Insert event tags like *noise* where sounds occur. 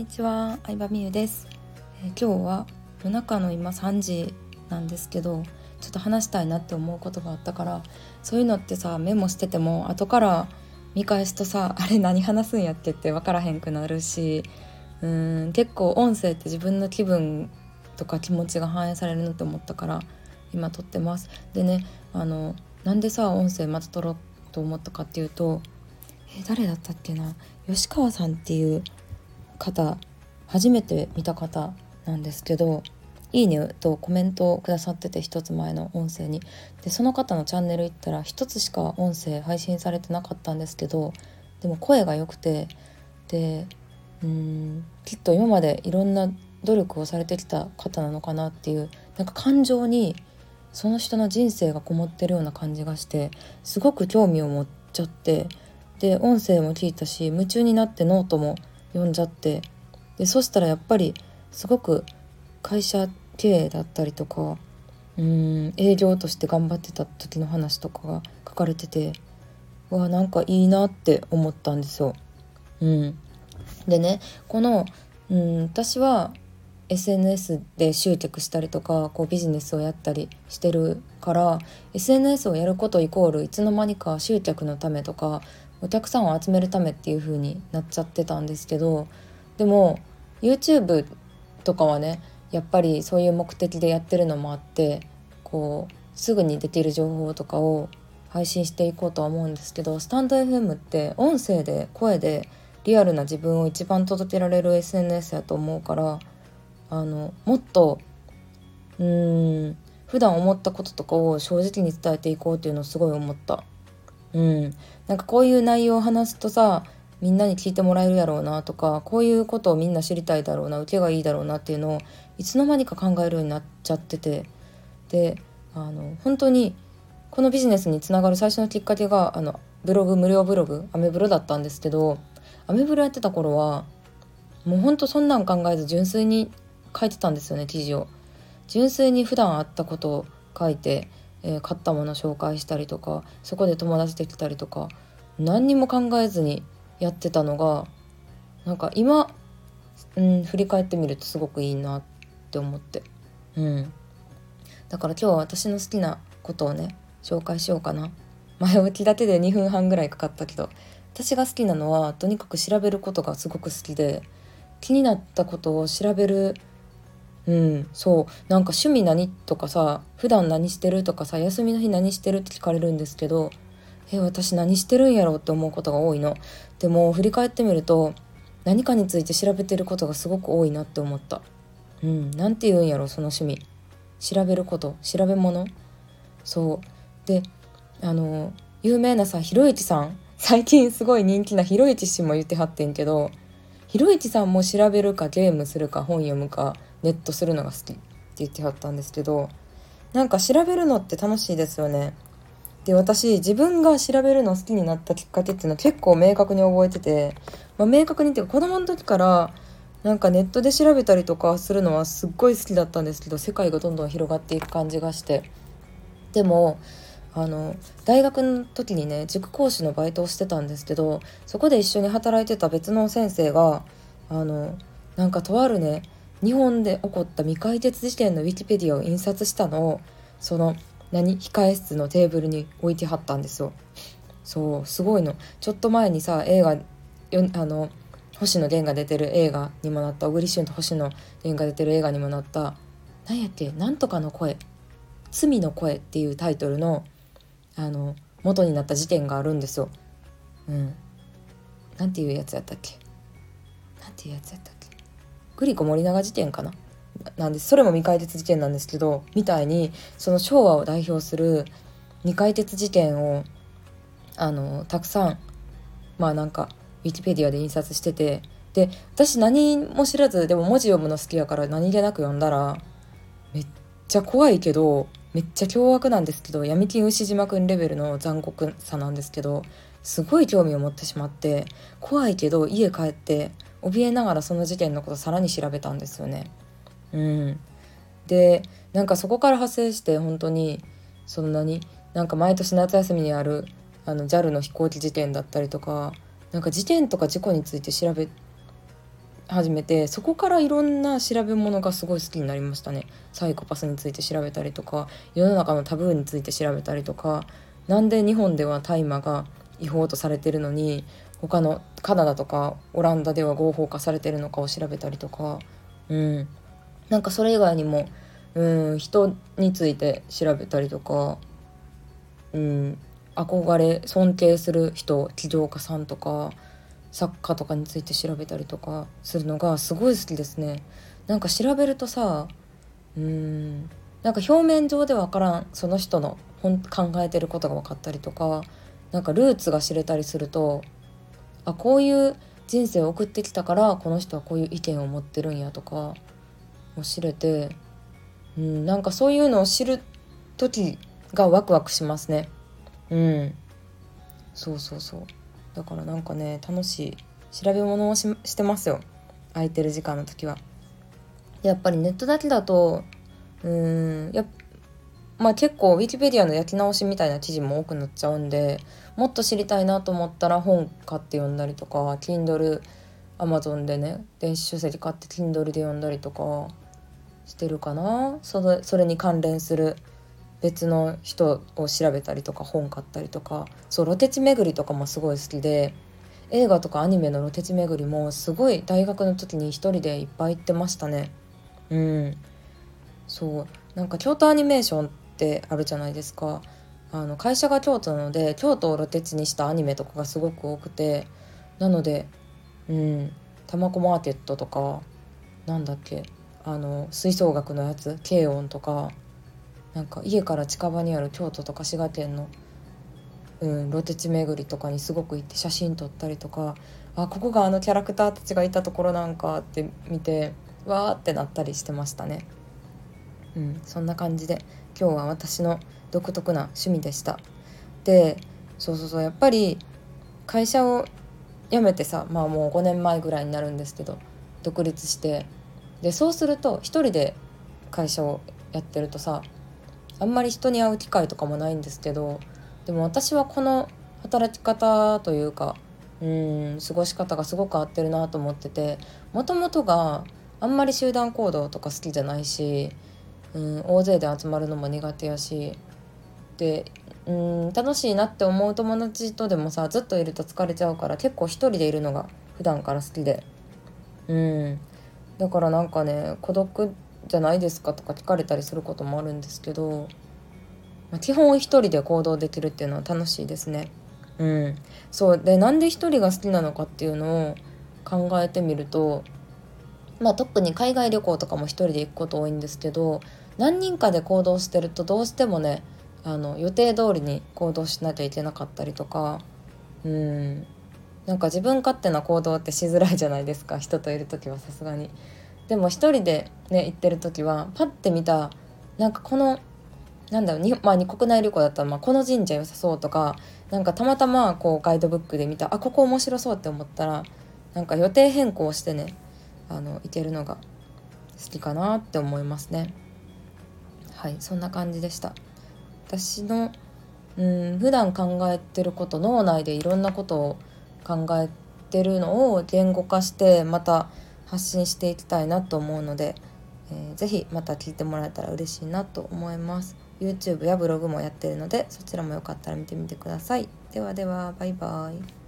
にちは、相葉美優です、えー、今日は夜中の今3時なんですけどちょっと話したいなって思うことがあったからそういうのってさメモしてても後から見返すとさあれ何話すんやっけって分からへんくなるしうん結構音声って自分の気分とか気持ちが反映されるのって思ったから今撮ってます。でねあのなんでさ音声また撮ろうと思ったかっていうとえ誰だったっけな？吉川さんっていう方初めて見た方なんですけど「いいね」とコメントをくださってて一つ前の音声に。でその方のチャンネル行ったら一つしか音声配信されてなかったんですけどでも声が良くてでうんきっと今までいろんな努力をされてきた方なのかなっていうなんか感情にその人の人生がこもってるような感じがしてすごく興味を持っちゃってで音声も聞いたし夢中になってノートも読んじゃってでそしたらやっぱりすごく会社経営だったりとかうん営業として頑張ってた時の話とかが書かれててわなんかいいなって思ったんですよ。うん、でねこの、うん、私は SNS で集客したりとかこうビジネスをやったりしてるから SNS をやることイコールいつの間にか集客のためとかお客さんを集めるためっていう風になっちゃってたんですけどでも YouTube とかはねやっぱりそういう目的でやってるのもあってこうすぐに出てる情報とかを配信していこうとは思うんですけどスタンド FM って音声で声でリアルな自分を一番届けられる SNS やと思うからあのもっとうーん普段思ったこととかを正直に伝えていこうっていうのをすごい思った。うん、なんかこういう内容を話すとさみんなに聞いてもらえるやろうなとかこういうことをみんな知りたいだろうな受けがいいだろうなっていうのをいつの間にか考えるようになっちゃっててであの本当にこのビジネスにつながる最初のきっかけがあのブログ無料ブログアメブロだったんですけどアメブロやってた頃はもうほんとそんなん考えず純粋に書いてたんですよね記事を。純粋に普段あったことを書いてえー、買ったもの紹介したりとかそこで友達できたりとか何にも考えずにやってたのがなんか今、うん、振り返ってみるとすごくいいなって思って、うん、だから今日は私の好きなことをね紹介しようかな。前置きだけで2分半ぐらいかかったけど私が好きなのはとにかく調べることがすごく好きで気になったことを調べるうんそう。なんか趣味何とかさ普段何してるとかさ休みの日何してるって聞かれるんですけどえ私何してるんやろうって思うことが多いの。でも振り返ってみると何かについて調べてることがすごく多いなって思った。うん何て言うんやろその趣味。調べること調べ物。そう。であの有名なさひろゆきさん。最近すごい人気なひろゆき氏も言ってはってんけどひろゆきさんも調べるかゲームするか本読むかネットするのが好きって言ってはったんですけどなんか調べるのって楽しいですよね。で私自分が調べるの好きになったきっかけっていうのは結構明確に覚えてて、まあ、明確にっていうか子供の時からなんかネットで調べたりとかするのはすっごい好きだったんですけど世界がどんどん広がっていく感じがしてでもあの大学の時にね塾講師のバイトをしてたんですけどそこで一緒に働いてた別の先生があのなんかとあるね日本で起こった未解決事件のウィキペディアを印刷したのをその何？控え室のテーブルに置いてはったんですよ。そうすごいの。ちょっと前にさ映画よあの星野源が出てる映画にもなった。小栗旬と星野源が出てる映画にもなった。何やっけ「なんとかの声」「罪の声」っていうタイトルのあの元になった事件があるんですよ。うん。なんていうやつやったっけ？なんていうやつやったっけ？グリコ森永事件かな？なんです。それも未解決事件なんですけどみたいにその昭和を代表する未解決事件をあのたくさんまあなんかウィキペディアで印刷しててで私何も知らずでも文字読むの好きやから何気なく読んだらめっちゃ怖いけどめっちゃ凶悪なんですけど闇金牛島くんレベルの残酷さなんですけどすごい興味を持ってしまって怖いけど家帰って怯えながらその事件のことさらに調べたんですよね。うん、でなんかそこから派生して本当にそんなになんか毎年夏休みにあるあの JAL の飛行機事件だったりとかなんか事件とか事故について調べ始めてそこからいろんな調べ物がすごい好きになりましたねサイコパスについて調べたりとか世の中のタブーについて調べたりとかなんで日本では大麻が違法とされてるのに他のカナダとかオランダでは合法化されてるのかを調べたりとか。うん。なんかそれ以外にもうん人について調べたりとか。うん。憧れ尊敬する人起業家さんとか作家とかについて調べたりとかするのがすごい好きですね。なんか調べるとさうん。なんか表面上で分からんその人の考えてることが分かったりとかなんかルーツが知れたりするとあこういう人生を送ってきたからこの人はこういう意見を持ってるんやとかも知れて、うん、なんかそういうのを知る時がワクワクしますね。うんそうそうそうだからなんかね楽しい調べ物をししてますよ空いてる時間の時は。やっぱりネットだけだとうんやっぱまあ結構ウィキペディアの焼き直しみたいな記事も多くなっちゃうんでもっと知りたいなと思ったら本買って読んだりとか Kindle Amazon でね電子書籍買って Kindle で読んだりとかしてるかな。それそれに関連する別の人を調べたりとか本買ったりとかそうロテチ巡りとかもすごい好きで映画とかアニメのロテチ巡りもすごい大学の時に一人でいっぱい行ってましたね。うん。そう。なんか京都アニメーションってあるじゃないですかあの会社が京都なので京都をロテチにしたアニメとかがすごく多くてなのでうん「たまこマーケット」とかなんだっけあの吹奏楽のやつ軽音とかなんか家から近場にある京都とか滋賀県の、うん、ロテ地巡りとかにすごく行って写真撮ったりとかあここがあのキャラクターたちがいたところなんかって見てわーってなったりしてましたね。うん、そんな感じで今日は私の独特な趣味でした。でそうそうそうやっぱり会社を辞めてさまあもう5年前ぐらいになるんですけど独立してでそうすると一人で会社をやってるとさあんまり人に会う機会とかもないんですけどでも私はこの働き方というかうん過ごし方がすごく合ってるなと思っててもともとがあんまり集団行動とか好きじゃないしうん大勢で集まるのも苦手やし。でうん楽しいなって思う友達とでもさずっといると疲れちゃうから結構一人でいるのが普段から好きで。うん。だからなんかね孤独じゃないですかとか聞かれたりすることもあるんですけど、まあ、基本一人で行動できるっていうのは楽しいですね。うん、そう。でなんで一人が好きなのかっていうのを考えてみると、まあ、特に海外旅行とかも一人で行くこと多いんですけど何人かで行動してるとどうしてもねあの予定通りに行動しなきゃいけなかったりとかうんなんか自分勝手な行動ってしづらいじゃないですか *laughs* 人といる時はさすがに。でも一人でね行ってる時はパッて見たなんかこのなんだろうに、まあ、国内旅行だったら、まあ、この神社良さそうとかなんかたまたまこうガイドブックで見たあここ面白そうって思ったらなんか予定変更してねあの行けるのが好きかなって思いますねはいそんな感じでした。私のうん普段考えてること脳内でいろんなことを考えてるのを言語化してまた発信していきたいなと思うので、えー、ぜひまた聞いてもらえたら嬉しいなと思います。YouTube やブログもやってるのでそちらもよかったら見てみてください。ではではバイバイ。